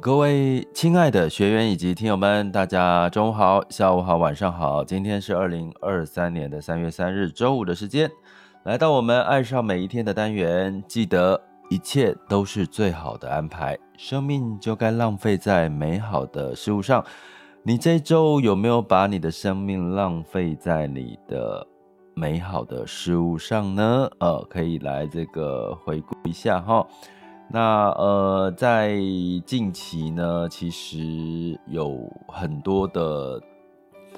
各位亲爱的学员以及听友们，大家中午好、下午好、晚上好。今天是二零二三年的三月三日周五的时间，来到我们爱上每一天的单元。记得一切都是最好的安排，生命就该浪费在美好的事物上。你这周有没有把你的生命浪费在你的美好的事物上呢？呃，可以来这个回顾一下哈。那呃，在近期呢，其实有很多的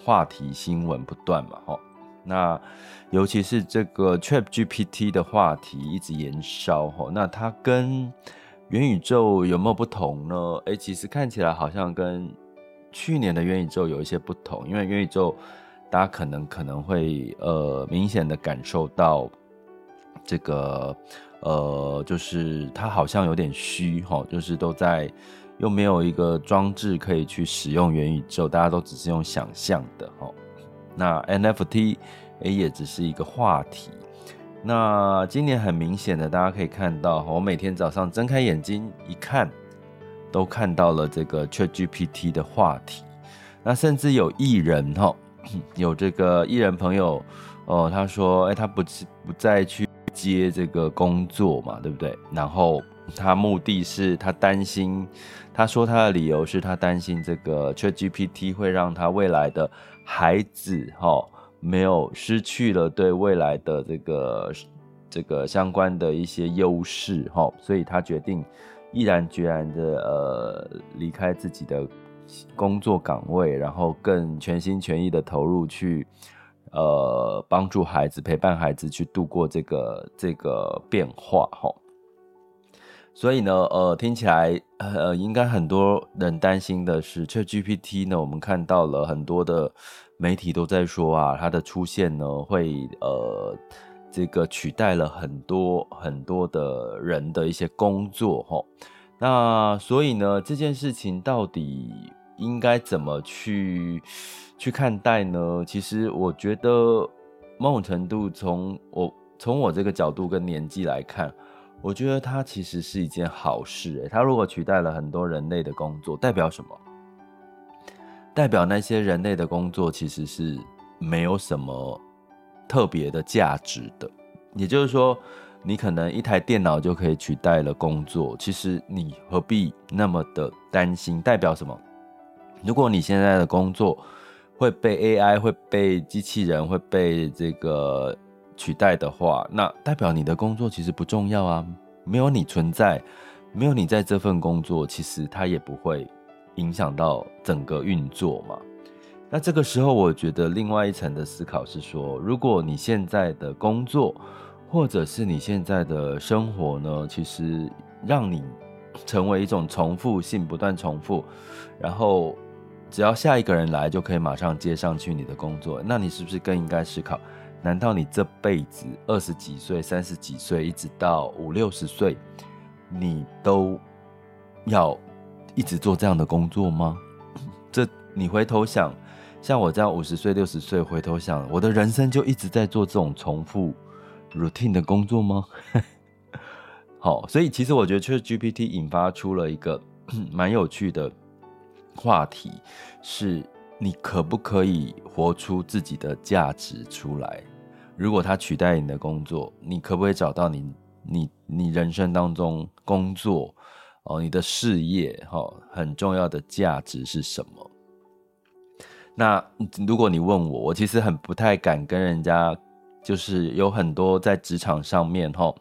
话题新闻不断嘛，哈。那尤其是这个 ChatGPT 的话题一直延烧，哈。那它跟元宇宙有没有不同呢？诶，其实看起来好像跟去年的元宇宙有一些不同，因为元宇宙大家可能可能会呃明显的感受到这个。呃，就是它好像有点虚哈，就是都在又没有一个装置可以去使用元宇宙，大家都只是用想象的哈。那 NFT 也只是一个话题。那今年很明显的，大家可以看到，我每天早上睁开眼睛一看，都看到了这个 ChatGPT 的话题。那甚至有艺人哈，有这个艺人朋友哦，他说，哎，他不不再去。接这个工作嘛，对不对？然后他目的是他担心，他说他的理由是他担心这个 ChatGPT 会让他未来的孩子哈、哦、没有失去了对未来的这个这个相关的一些优势哈、哦，所以他决定毅然决然的呃离开自己的工作岗位，然后更全心全意的投入去。呃，帮助孩子，陪伴孩子去度过这个这个变化哈。所以呢，呃，听起来呃，应该很多人担心的是，ChatGPT 呢，我们看到了很多的媒体都在说啊，它的出现呢，会呃，这个取代了很多很多的人的一些工作哈。那所以呢，这件事情到底应该怎么去？去看待呢？其实我觉得某种程度，从我从我这个角度跟年纪来看，我觉得它其实是一件好事。诶，它如果取代了很多人类的工作，代表什么？代表那些人类的工作其实是没有什么特别的价值的。也就是说，你可能一台电脑就可以取代了工作，其实你何必那么的担心？代表什么？如果你现在的工作，会被 AI 会被机器人会被这个取代的话，那代表你的工作其实不重要啊。没有你存在，没有你在这份工作，其实它也不会影响到整个运作嘛。那这个时候，我觉得另外一层的思考是说，如果你现在的工作或者是你现在的生活呢，其实让你成为一种重复性，不断重复，然后。只要下一个人来，就可以马上接上去你的工作，那你是不是更应该思考？难道你这辈子二十几岁、三十几岁，一直到五六十岁，你都要一直做这样的工作吗？这你回头想，像我这样五十岁、六十岁，回头想，我的人生就一直在做这种重复 routine 的工作吗？好，所以其实我觉得，确实 GPT 引发出了一个 蛮有趣的。话题是你可不可以活出自己的价值出来？如果他取代你的工作，你可不可以找到你你你人生当中工作哦，你的事业哈很重要的价值是什么？那如果你问我，我其实很不太敢跟人家，就是有很多在职场上面哈。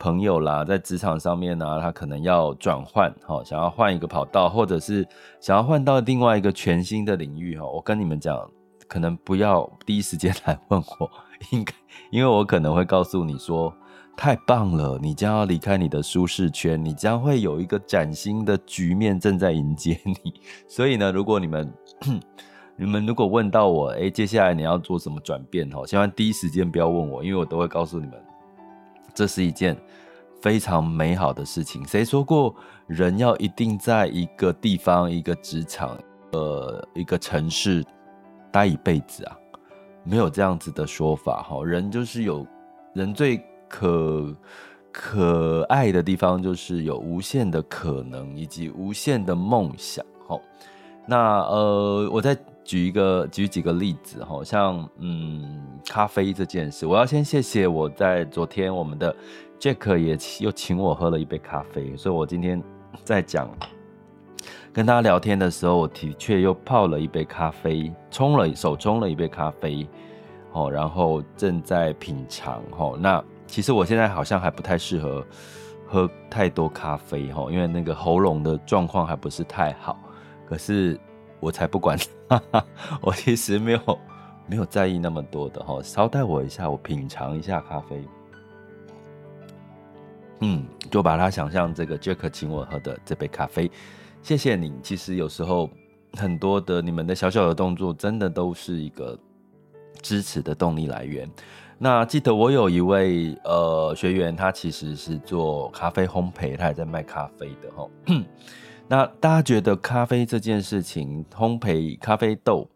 朋友啦，在职场上面呢、他可能要转换，哈，想要换一个跑道，或者是想要换到另外一个全新的领域，哈，我跟你们讲，可能不要第一时间来问我，应该，因为我可能会告诉你说，太棒了，你将要离开你的舒适圈，你将会有一个崭新的局面正在迎接你，所以呢，如果你们。你们如果问到我，哎，接下来你要做什么转变？哈，千万第一时间不要问我，因为我都会告诉你们，这是一件非常美好的事情。谁说过人要一定在一个地方、一个职场、呃，一个城市待一辈子啊？没有这样子的说法。哈，人就是有人最可可爱的地方，就是有无限的可能以及无限的梦想。哈，那呃，我再。举一个举几个例子，哈像嗯，咖啡这件事，我要先谢谢我在昨天我们的 Jack 也又请我喝了一杯咖啡，所以我今天在讲跟大家聊天的时候，我的确又泡了一杯咖啡，冲了手冲了一杯咖啡，哦，然后正在品尝，哦，那其实我现在好像还不太适合喝太多咖啡，哈，因为那个喉咙的状况还不是太好，可是。我才不管，我其实没有没有在意那么多的哈。稍待我一下，我品尝一下咖啡。嗯，就把它想象这个 Jack 请我喝的这杯咖啡，谢谢你。其实有时候很多的你们的小小的动作，真的都是一个支持的动力来源。那记得我有一位呃学员，他其实是做咖啡烘焙，他也在卖咖啡的哈。那大家觉得咖啡这件事情，烘焙咖啡豆，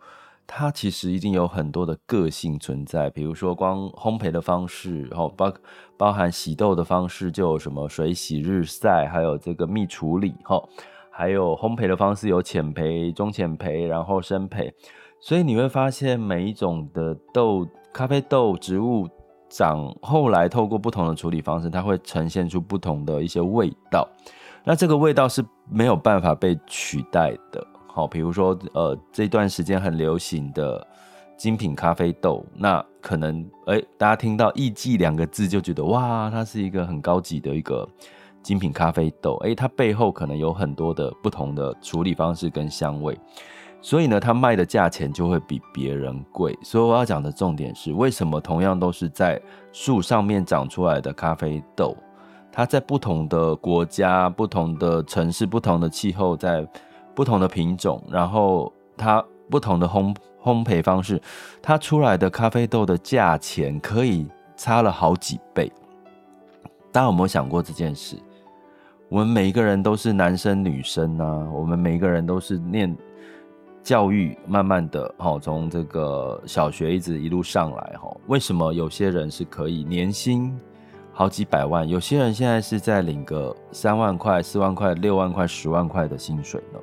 它其实一定有很多的个性存在。比如说，光烘焙的方式，然后包包含洗豆的方式，就有什么水洗、日晒，还有这个蜜处理，哈，还有烘焙的方式有浅焙、中浅焙，然后深焙。所以你会发现，每一种的豆咖啡豆植物长，后来透过不同的处理方式，它会呈现出不同的一些味道。那这个味道是没有办法被取代的，好，比如说，呃，这段时间很流行的精品咖啡豆，那可能，哎，大家听到“艺妓”两个字就觉得，哇，它是一个很高级的一个精品咖啡豆，哎，它背后可能有很多的不同的处理方式跟香味，所以呢，它卖的价钱就会比别人贵。所以我要讲的重点是，为什么同样都是在树上面长出来的咖啡豆，它在不同的国家、不同的城市、不同的气候，在不同的品种，然后它不同的烘烘焙方式，它出来的咖啡豆的价钱可以差了好几倍。大家有没有想过这件事？我们每一个人都是男生女生啊，我们每一个人都是念教育，慢慢的哈，从这个小学一直一路上来哈，为什么有些人是可以年薪？好几百万，有些人现在是在领个三万块、四万块、六万块、十万块的薪水呢。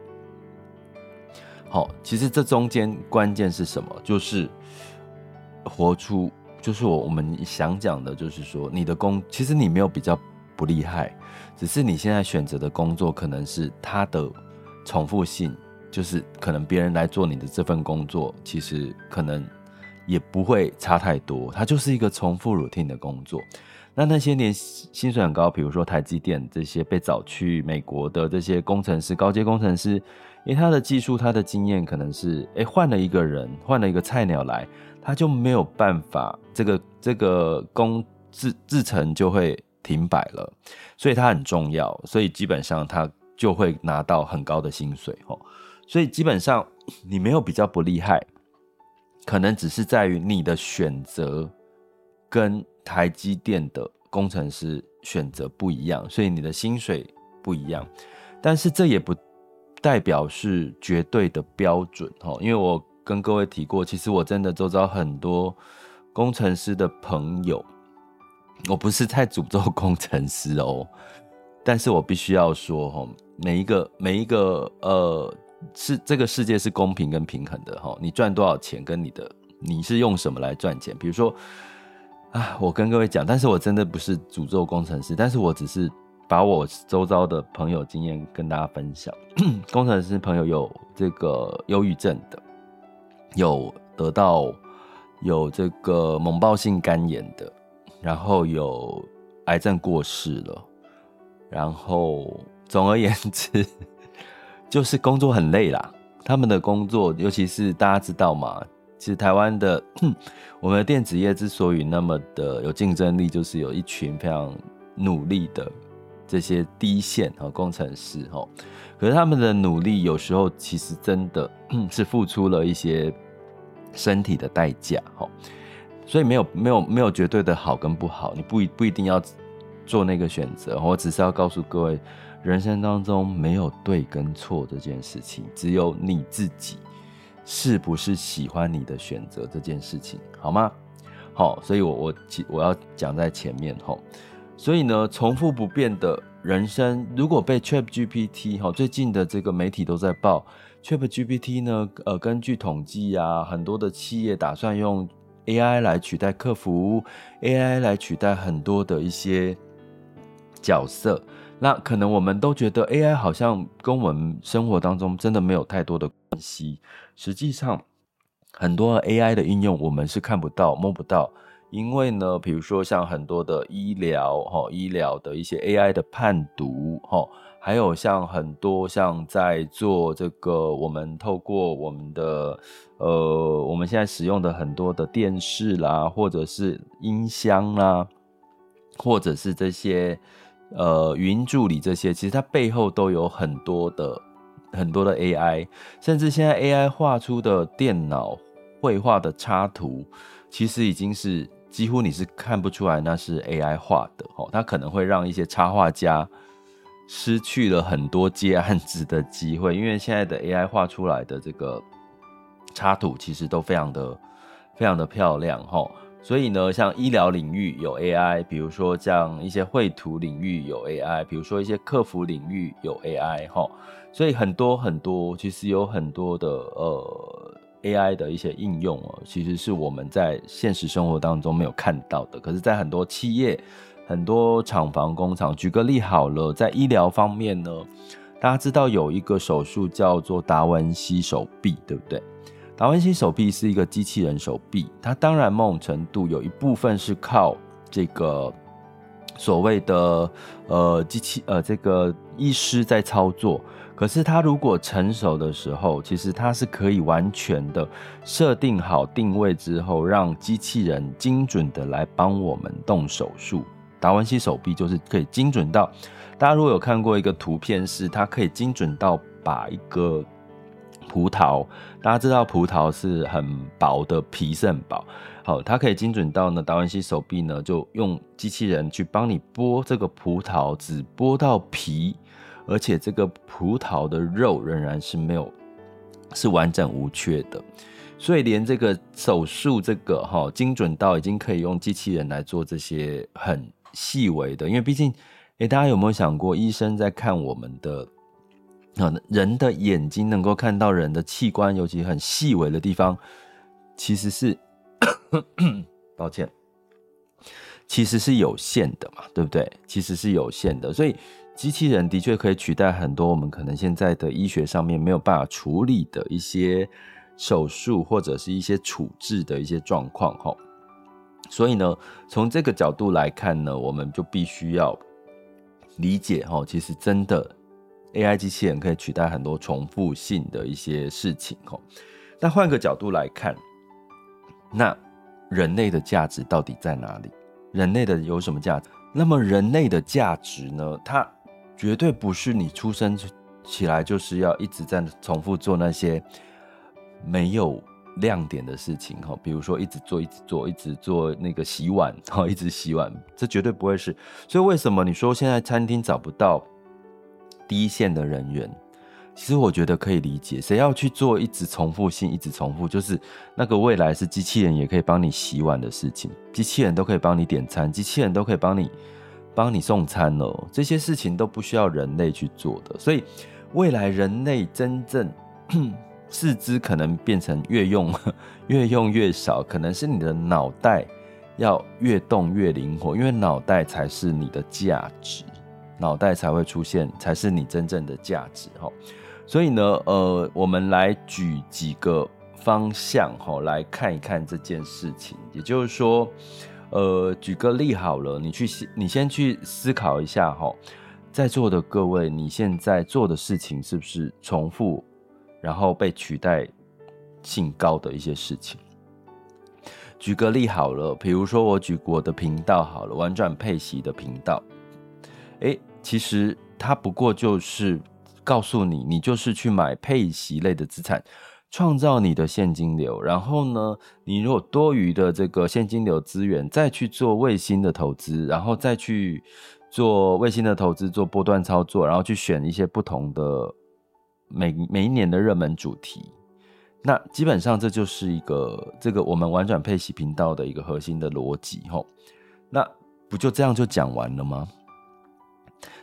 好，其实这中间关键是什么？就是活出，就是我我们想讲的，就是说你的工，其实你没有比较不厉害，只是你现在选择的工作可能是它的重复性，就是可能别人来做你的这份工作，其实可能也不会差太多，它就是一个重复 routine 的工作。那那些年薪水很高，比如说台积电这些被找去美国的这些工程师、高阶工程师，因为他的技术、他的经验可能是，诶，换了一个人，换了一个菜鸟来，他就没有办法，这个这个工制制程就会停摆了，所以他很重要，所以基本上他就会拿到很高的薪水哦。所以基本上你没有比较不厉害，可能只是在于你的选择跟。台积电的工程师选择不一样，所以你的薪水不一样，但是这也不代表是绝对的标准哦。因为我跟各位提过，其实我真的周遭很多工程师的朋友，我不是在诅咒工程师哦，但是我必须要说哦，每一个每一个呃，是这个世界是公平跟平衡的哈。你赚多少钱跟你的你是用什么来赚钱，比如说。啊，我跟各位讲，但是我真的不是诅咒工程师，但是我只是把我周遭的朋友经验跟大家分享。工程师朋友有这个忧郁症的，有得到有这个猛暴性肝炎的，然后有癌症过世了。然后，总而言之，就是工作很累啦。他们的工作，尤其是大家知道嘛，其实台湾的 我们的电子业之所以那么的有竞争力，就是有一群非常努力的这些低线和工程师哈。可是他们的努力有时候其实真的 是付出了一些身体的代价哈。所以没有没有没有绝对的好跟不好，你不一不一定要做那个选择。我只是要告诉各位。人生当中没有对跟错这件事情，只有你自己是不是喜欢你的选择这件事情，好吗？好，所以我我我要讲在前面哈。所以呢，重复不变的人生，如果被 ChatGPT 哈，最近的这个媒体都在报 ChatGPT 呢，呃，根据统计啊，很多的企业打算用 AI 来取代客服，AI 来取代很多的一些角色。那可能我们都觉得 AI 好像跟我们生活当中真的没有太多的关系。实际上，很多 AI 的应用我们是看不到、摸不到，因为呢，比如说像很多的医疗哈，医疗的一些 AI 的判读哈，还有像很多像在做这个，我们透过我们的呃，我们现在使用的很多的电视啦，或者是音箱啦，或者是这些。呃，语音助理这些，其实它背后都有很多的很多的 AI，甚至现在 AI 画出的电脑绘画的插图，其实已经是几乎你是看不出来那是 AI 画的哦。它可能会让一些插画家失去了很多接案子的机会，因为现在的 AI 画出来的这个插图其实都非常的非常的漂亮哈。所以呢，像医疗领域有 AI，比如说像一些绘图领域有 AI，比如说一些客服领域有 AI，哈，所以很多很多，其实有很多的呃 AI 的一些应用哦，其实是我们在现实生活当中没有看到的，可是，在很多企业、很多厂房、工厂，举个例好了，在医疗方面呢，大家知道有一个手术叫做达文西手臂，对不对？达文西手臂是一个机器人手臂，它当然某种程度有一部分是靠这个所谓的呃机器呃这个医师在操作，可是它如果成熟的时候，其实它是可以完全的设定好定位之后，让机器人精准的来帮我们动手术。达文西手臂就是可以精准到，大家如果有看过一个图片，是它可以精准到把一个。葡萄，大家知道葡萄是很薄的，皮是很薄。好，它可以精准到呢，达文西手臂呢，就用机器人去帮你剥这个葡萄，只剥到皮，而且这个葡萄的肉仍然是没有，是完整无缺的。所以连这个手术，这个哈精准到已经可以用机器人来做这些很细微的，因为毕竟，诶，大家有没有想过，医生在看我们的？那人的眼睛能够看到人的器官，尤其很细微的地方，其实是，抱歉，其实是有限的嘛，对不对？其实是有限的，所以机器人的确可以取代很多我们可能现在的医学上面没有办法处理的一些手术或者是一些处置的一些状况，哈。所以呢，从这个角度来看呢，我们就必须要理解，哈，其实真的。AI 机器人可以取代很多重复性的一些事情哦。那换个角度来看，那人类的价值到底在哪里？人类的有什么价值？那么人类的价值呢？它绝对不是你出生起来就是要一直在重复做那些没有亮点的事情哈。比如说一直做、一直做、一直做那个洗碗，哈，一直洗碗，这绝对不会是。所以为什么你说现在餐厅找不到？第一线的人员，其实我觉得可以理解。谁要去做一直重复性、一直重复，就是那个未来是机器人也可以帮你洗碗的事情，机器人都可以帮你点餐，机器人都可以帮你帮你送餐了。这些事情都不需要人类去做的。所以未来人类真正 四肢可能变成越用 越用越少，可能是你的脑袋要越动越灵活，因为脑袋才是你的价值。脑袋才会出现，才是你真正的价值哈。所以呢，呃，我们来举几个方向哈，来看一看这件事情。也就是说，呃，举个例好了，你去你先去思考一下哈，在座的各位，你现在做的事情是不是重复，然后被取代性高的一些事情？举个例好了，比如说我举我的频道好了，玩转配息的频道，其实它不过就是告诉你，你就是去买配息类的资产。创造你的现金流，然后呢，你如果多余的这个现金流资源，再去做卫星的投资，然后再去做卫星的投资，做波段操作，然后去选一些不同的每每一年的热门主题，那基本上这就是一个这个我们玩转配息频道的一个核心的逻辑吼。那不就这样就讲完了吗？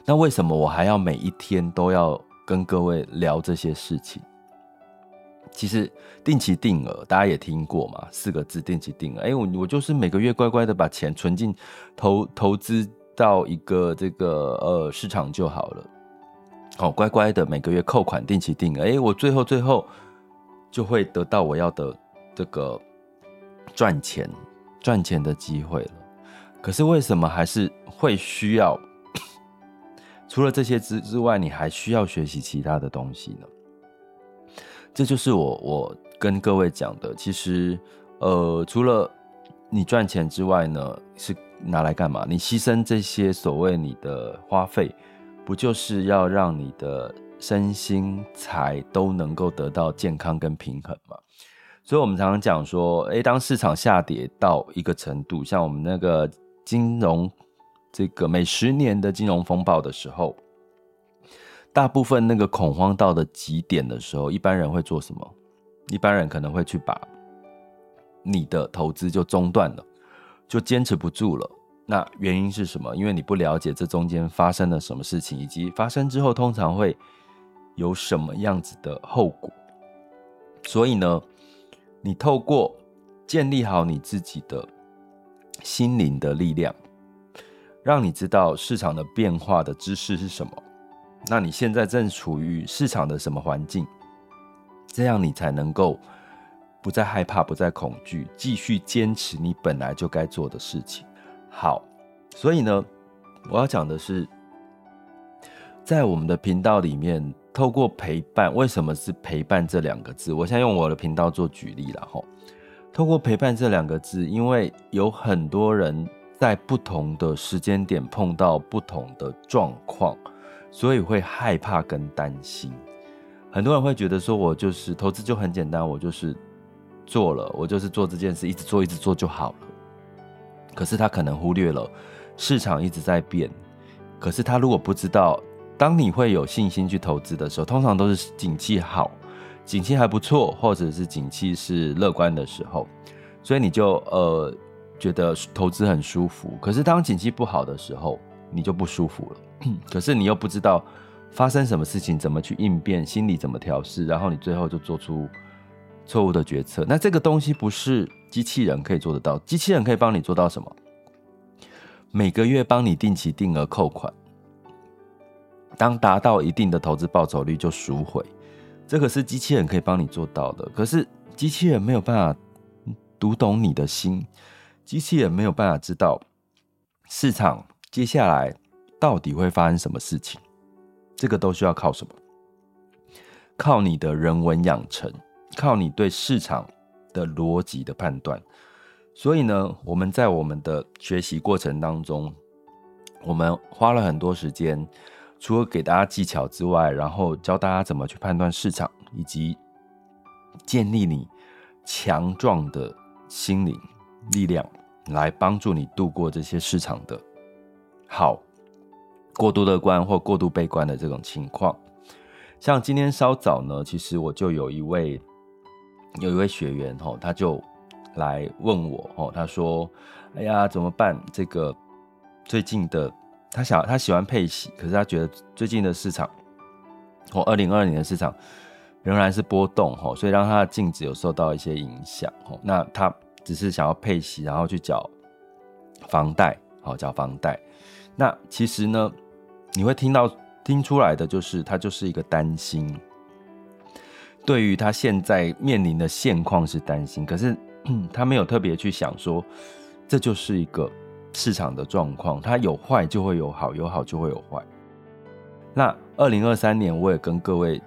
那为什么我还要每一天都要跟各位聊这些事情？其实定期定额大家也听过嘛，四个字定期定额。哎，我我就是每个月乖乖的把钱存进投投资到一个这个呃市场就好了。哦，乖乖的每个月扣款定期定额，哎，我最后最后就会得到我要的这个赚钱赚钱的机会了。可是为什么还是会需要？除了这些之之外，你还需要学习其他的东西呢？这就是我我跟各位讲的，其实，呃，除了你赚钱之外呢，是拿来干嘛？你牺牲这些所谓你的花费，不就是要让你的身心财都能够得到健康跟平衡吗？所以，我们常常讲说，诶，当市场下跌到一个程度，像我们那个金融这个每十年的金融风暴的时候。大部分那个恐慌到的极点的时候，一般人会做什么？一般人可能会去把你的投资就中断了，就坚持不住了。那原因是什么？因为你不了解这中间发生了什么事情，以及发生之后通常会有什么样子的后果。所以呢，你透过建立好你自己的心灵的力量，让你知道市场的变化的知识是什么。那你现在正处于市场的什么环境？这样你才能够不再害怕，不再恐惧，继续坚持你本来就该做的事情。好，所以呢，我要讲的是，在我们的频道里面，透过陪伴，为什么是陪伴这两个字？我现在用我的频道做举例了哈。透过陪伴这两个字，因为有很多人在不同的时间点碰到不同的状况。所以会害怕跟担心，很多人会觉得说，我就是投资就很简单，我就是做了，我就是做这件事，一直做一直做就好了。可是他可能忽略了市场一直在变，可是他如果不知道，当你会有信心去投资的时候，通常都是景气好，景气还不错，或者是景气是乐观的时候，所以你就呃觉得投资很舒服。可是当景气不好的时候，你就不舒服了。可是你又不知道发生什么事情，怎么去应变，心理怎么调试，然后你最后就做出错误的决策。那这个东西不是机器人可以做得到，机器人可以帮你做到什么？每个月帮你定期定额扣款，当达到一定的投资报酬率就赎回，这个是机器人可以帮你做到的。可是机器人没有办法读懂你的心，机器人没有办法知道市场接下来。到底会发生什么事情？这个都需要靠什么？靠你的人文养成，靠你对市场的逻辑的判断。所以呢，我们在我们的学习过程当中，我们花了很多时间，除了给大家技巧之外，然后教大家怎么去判断市场，以及建立你强壮的心灵力量，来帮助你度过这些市场的好。过度乐观或过度悲观的这种情况，像今天稍早呢，其实我就有一位有一位学员吼，他就来问我哦，他说：“哎呀，怎么办？这个最近的他想他喜欢配息，可是他觉得最近的市场或二零二二年的市场仍然是波动吼，所以让他的净值有受到一些影响吼。那他只是想要配息，然后去缴房贷，好缴房贷。那其实呢？”你会听到听出来的就是他就是一个担心，对于他现在面临的现况是担心，可是 他没有特别去想说，这就是一个市场的状况，它有坏就会有好，有好就会有坏。那二零二三年，我也跟各位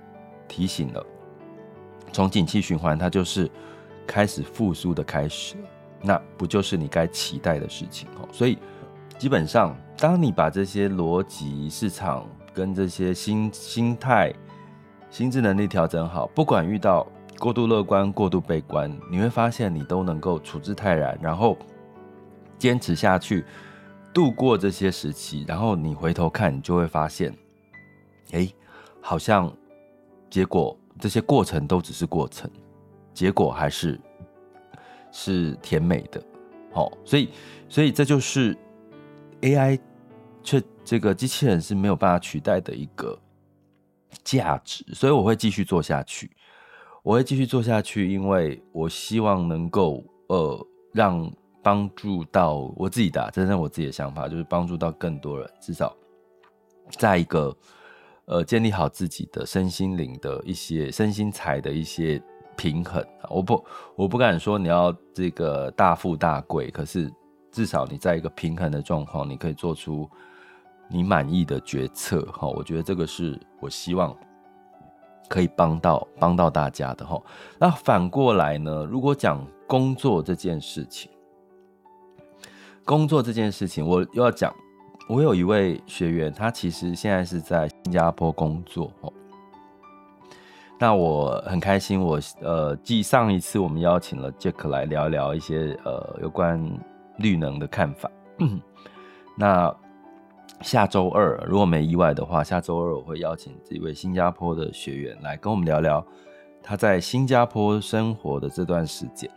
提醒了，从景气循环，它就是开始复苏的开始，那不就是你该期待的事情哦？所以基本上，当你把这些逻辑、市场跟这些心心态、心智能力调整好，不管遇到过度乐观、过度悲观，你会发现你都能够处之泰然，然后坚持下去，度过这些时期，然后你回头看，你就会发现。哎，好像结果这些过程都只是过程，结果还是是甜美的，哦，所以所以这就是 AI 却这个机器人是没有办法取代的一个价值，所以我会继续做下去，我会继续做下去，因为我希望能够呃让帮助到我自己的，真正我自己的想法就是帮助到更多人，至少在一个。呃，建立好自己的身心灵的一些身心财的一些平衡。我不，我不敢说你要这个大富大贵，可是至少你在一个平衡的状况，你可以做出你满意的决策。哈，我觉得这个是我希望可以帮到帮到大家的。哈，那反过来呢？如果讲工作这件事情，工作这件事情，我又要讲。我有一位学员，他其实现在是在新加坡工作哦。那我很开心我，呃，继上一次我们邀请了 Jack 来聊一聊一些呃有关绿能的看法。那下周二如果没意外的话，下周二我会邀请这位新加坡的学员来跟我们聊聊他在新加坡生活的这段时间，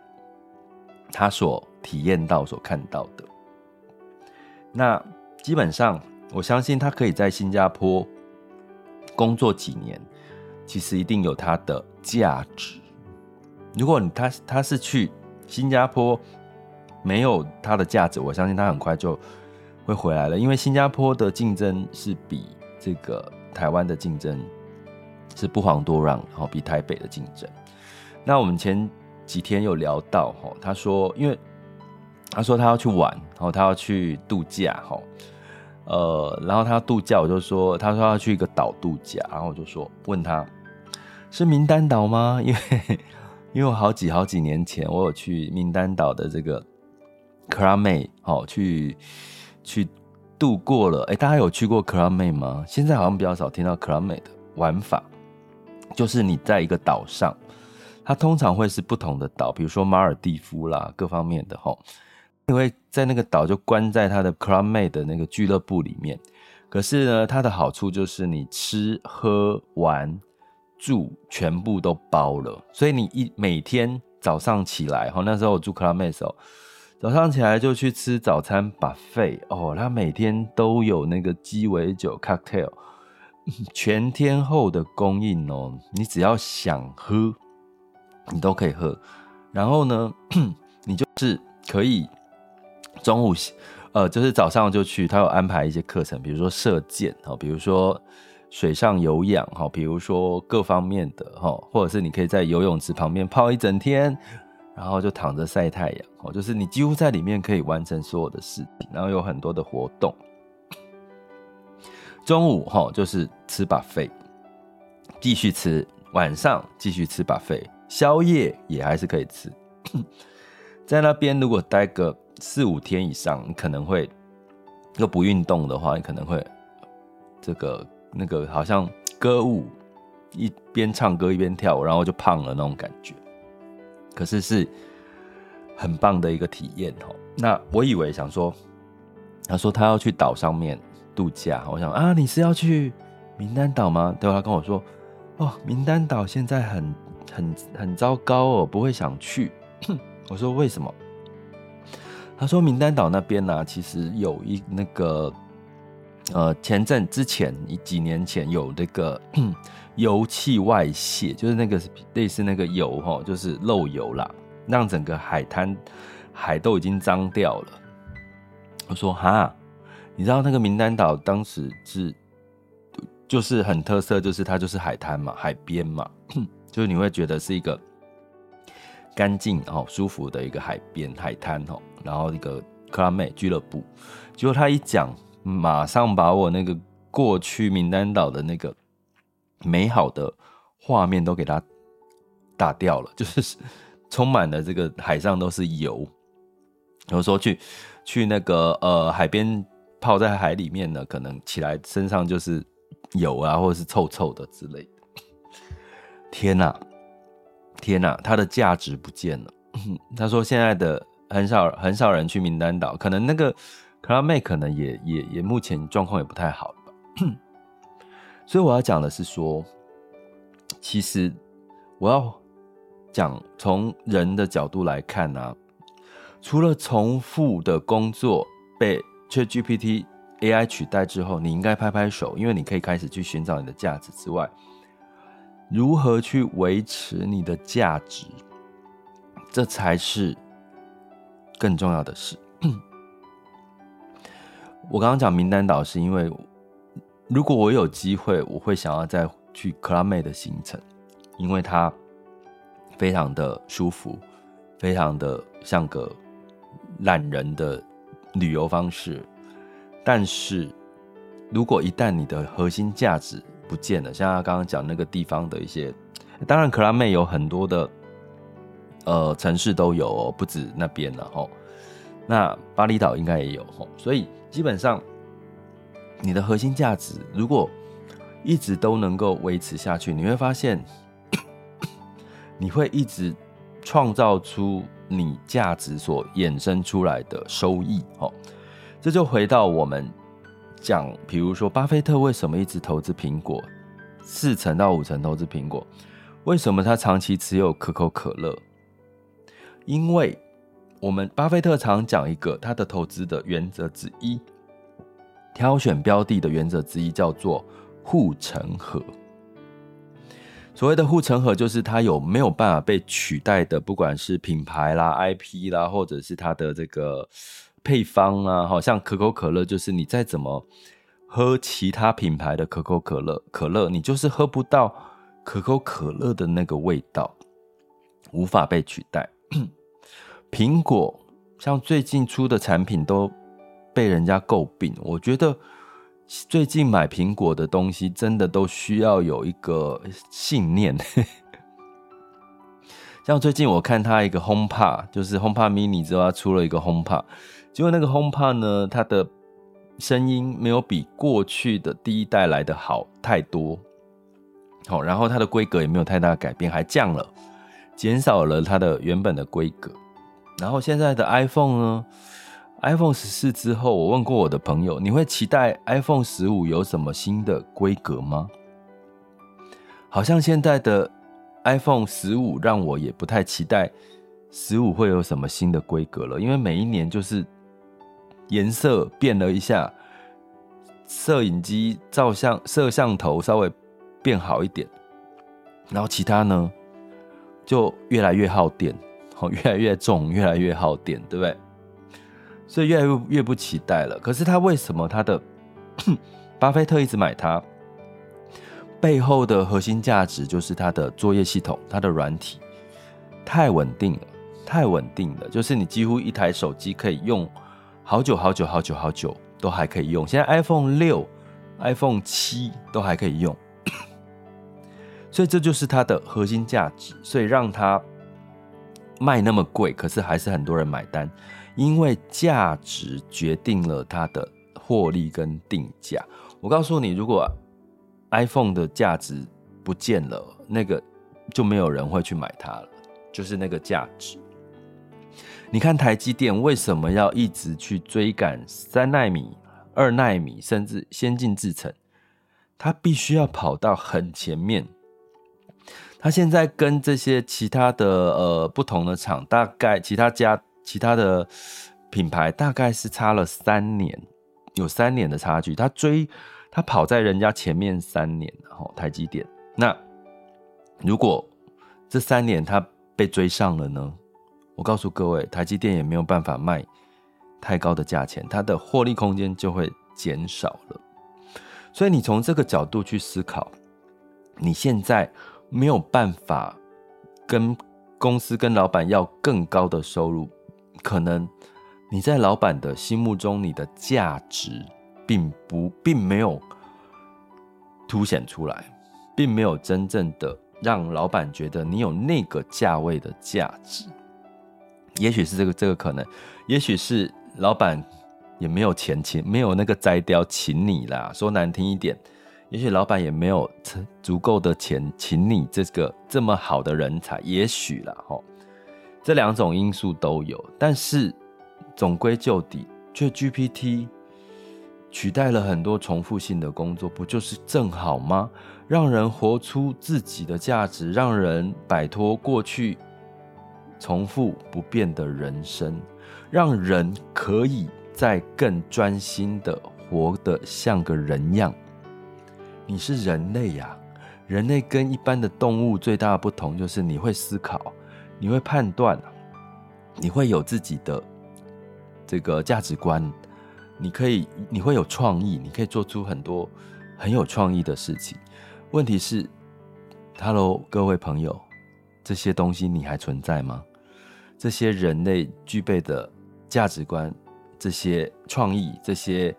他所体验到、所看到的。那。基本上，我相信他可以在新加坡工作几年，其实一定有它的价值。如果你他他是去新加坡没有它的价值，我相信他很快就会回来了，因为新加坡的竞争是比这个台湾的竞争是不遑多让，然后比台北的竞争。那我们前几天有聊到哈，他说，因为他说他要去玩，然后他要去度假哈。呃，然后他度假，我就说，他说要去一个岛度假，然后我就说，问他是名单岛吗？因为因为我好几好几年前，我有去名单岛的这个克拉妹，哦，去去度过了。哎，大家有去过克拉妹吗？现在好像比较少听到克拉妹的玩法，就是你在一个岛上，它通常会是不同的岛，比如说马尔地夫啦，各方面的哈。因为在那个岛就关在他的 Clubmate 的那个俱乐部里面，可是呢，它的好处就是你吃喝玩住全部都包了，所以你一每天早上起来，哈，那时候我住 Club Med 的时候，早上起来就去吃早餐 buffet 哦，他每天都有那个鸡尾酒 cocktail，全天候的供应哦，你只要想喝，你都可以喝，然后呢，你就是可以。中午，呃，就是早上就去，他有安排一些课程，比如说射箭，哈，比如说水上有氧，哈，比如说各方面的，哈，或者是你可以在游泳池旁边泡一整天，然后就躺着晒太阳，哦，就是你几乎在里面可以完成所有的事情，然后有很多的活动。中午，哈，就是吃 buffet，继续吃，晚上继续吃 buffet，宵夜也还是可以吃，在那边如果待个。四五天以上，你可能会又不运动的话，你可能会这个那个好像歌舞，一边唱歌一边跳舞，然后就胖了那种感觉。可是是很棒的一个体验哦。那我以为想说，他说他要去岛上面度假，我想啊，你是要去名单岛吗？对，他跟我说，哦，名单岛现在很很很糟糕哦，不会想去。我说为什么？他说：“名单岛那边呢、其实有一那个，呃，前阵之前几年前有那个 油气外泄，就是那个类似那个油哈，就是漏油啦，让整个海滩海都已经脏掉了。”我说：“哈，你知道那个名单岛当时是就是很特色，就是它就是海滩嘛，海边嘛，就是你会觉得是一个干净哦、舒服的一个海边海滩哦。”然后那个克拉妹俱乐部。结果他一讲，马上把我那个过去名单岛的那个美好的画面都给他打掉了，就是充满了这个海上都是油。有时候去去那个呃海边泡在海里面呢，可能起来身上就是油啊，或者是臭臭的之类的。天哪，天哪，它的价值不见了。他说现在的很少很少人去名单岛，可能那个。克拉妹可能也也也目前状况也不太好吧，所以我要讲的是说，其实我要讲从人的角度来看啊，除了重复的工作被 ChatGPT AI 取代之后，你应该拍拍手，因为你可以开始去寻找你的价值之外，如何去维持你的价值，这才是更重要的事。我刚刚讲名丹岛，是因为如果我有机会，我会想要再去克拉妹的行程，因为它非常的舒服，非常的像个懒人的旅游方式。但是如果一旦你的核心价值不见了，像他刚刚讲那个地方的一些，当然克拉妹有很多的呃城市都有哦，不止那边了吼。那巴厘岛应该也有吼，所以。基本上，你的核心价值如果一直都能够维持下去，你会发现，你会一直创造出你价值所衍生出来的收益。哦，这就回到我们讲，比如说巴菲特为什么一直投资苹果，四成到五成投资苹果，为什么他长期持有可口可乐？因为。我们巴菲特常讲一个他的投资的原则之一，挑选标的的原则之一叫做护城河。所谓的护城河，就是它有没有办法被取代的，不管是品牌啦、IP 啦，或者是它的这个配方啊，好像可口可乐，就是你再怎么喝其他品牌的可口可乐，可乐你就是喝不到可口可乐的那个味道，无法被取代。苹果像最近出的产品都被人家诟病，我觉得最近买苹果的东西真的都需要有一个信念。像最近我看它一个 HomePod，就是 HomePod Mini 之后，它出了一个 HomePod，结果那个 HomePod 呢，它的声音没有比过去的第一代来的好太多。好，然后它的规格也没有太大改变，还降了，减少了它的原本的规格。然后现在的 iPhone 呢？iPhone 十四之后，我问过我的朋友，你会期待 iPhone 十五有什么新的规格吗？好像现在的 iPhone 十五让我也不太期待十五会有什么新的规格了，因为每一年就是颜色变了一下，摄影机照相摄像头稍微变好一点，然后其他呢就越来越耗电。越来越重，越来越耗电，对不对？所以越来越越不期待了。可是他为什么他的巴菲特一直买它？背后的核心价值就是它的作业系统，它的软体太稳定了，太稳定了。就是你几乎一台手机可以用好久好久好久好久都还可以用。现在 iPhone 六、iPhone 七都还可以用，所以这就是它的核心价值。所以让它。卖那么贵，可是还是很多人买单，因为价值决定了它的获利跟定价。我告诉你，如果 iPhone 的价值不见了，那个就没有人会去买它了，就是那个价值。你看台积电为什么要一直去追赶三纳米、二纳米，甚至先进制程？它必须要跑到很前面。他现在跟这些其他的呃不同的厂，大概其他家其他的品牌大概是差了三年，有三年的差距。他追他跑在人家前面三年，然后台积电。那如果这三年他被追上了呢？我告诉各位，台积电也没有办法卖太高的价钱，它的获利空间就会减少了。所以你从这个角度去思考，你现在。没有办法跟公司跟老板要更高的收入，可能你在老板的心目中，你的价值并不并没有凸显出来，并没有真正的让老板觉得你有那个价位的价值。也许是这个这个可能，也许是老板也没有钱请，没有那个摘雕请你啦。说难听一点，也许老板也没有足够的钱请你这个这么好的人才。也许啦，吼，这两种因素都有。但是总归就底，却 GPT 取代了很多重复性的工作，不就是正好吗？让人活出自己的价值，让人摆脱过去。重复不变的人生，让人可以再更专心的活得像个人样。你是人类呀，人类跟一般的动物最大的不同就是你会思考，你会判断，你会有自己的这个价值观，你可以，你会有创意，你可以做出很多很有创意的事情。问题是，Hello，各位朋友。这些东西你还存在吗？这些人类具备的价值观、这些创意、这些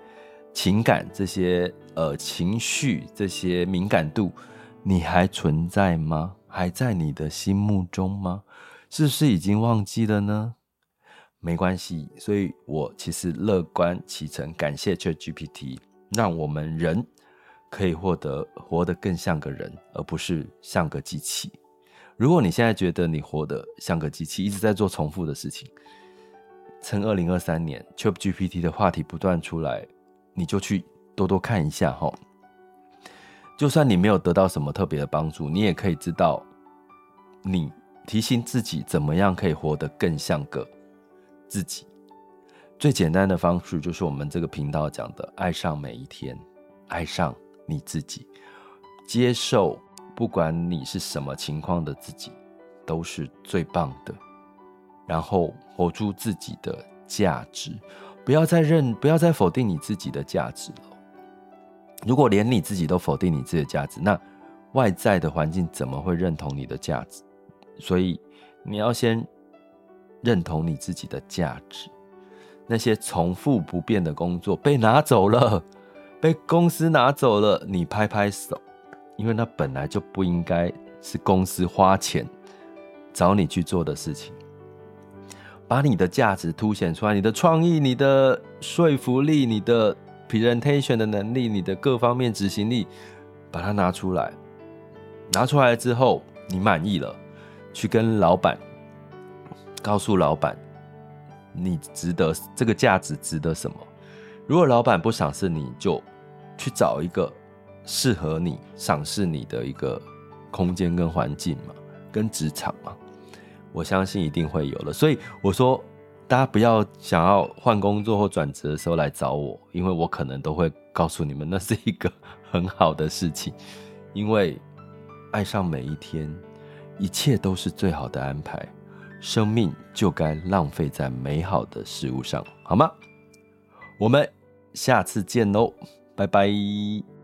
情感、这些呃情绪、这些敏感度，你还存在吗？还在你的心目中吗？是不是已经忘记了呢？没关系，所以我其实乐观其成，感谢 ChatGPT，让我们人可以获得活得更像个人，而不是像个机器。如果你现在觉得你活得像个机器，一直在做重复的事情，趁二零二三年 ChatGPT 的话题不断出来，你就去多多看一下哈。就算你没有得到什么特别的帮助，你也可以知道，你提醒自己怎么样可以活得更像个自己。最简单的方式就是我们这个频道讲的：爱上每一天，爱上你自己，接受。不管你是什么情况的自己，都是最棒的。然后活出自己的价值，不要再认，不要再否定你自己的价值了。如果连你自己都否定你自己的价值，那外在的环境怎么会认同你的价值？所以你要先认同你自己的价值。那些重复不变的工作被拿走了，被公司拿走了，你拍拍手。因为那本来就不应该是公司花钱找你去做的事情，把你的价值凸显出来，你的创意、你的说服力、你的 presentation 的能力、你的各方面执行力，把它拿出来。拿出来之后，你满意了，去跟老板告诉老板，你值得这个价值，值得什么？如果老板不赏识你，就去找一个。适合你赏识你的一个空间跟环境嘛，跟职场嘛，我相信一定会有的。所以我说，大家不要想要换工作或转职的时候来找我，因为我可能都会告诉你们，那是一个很好的事情。因为爱上每一天，一切都是最好的安排。生命就该浪费在美好的事物上，好吗？我们下次见喽，拜拜。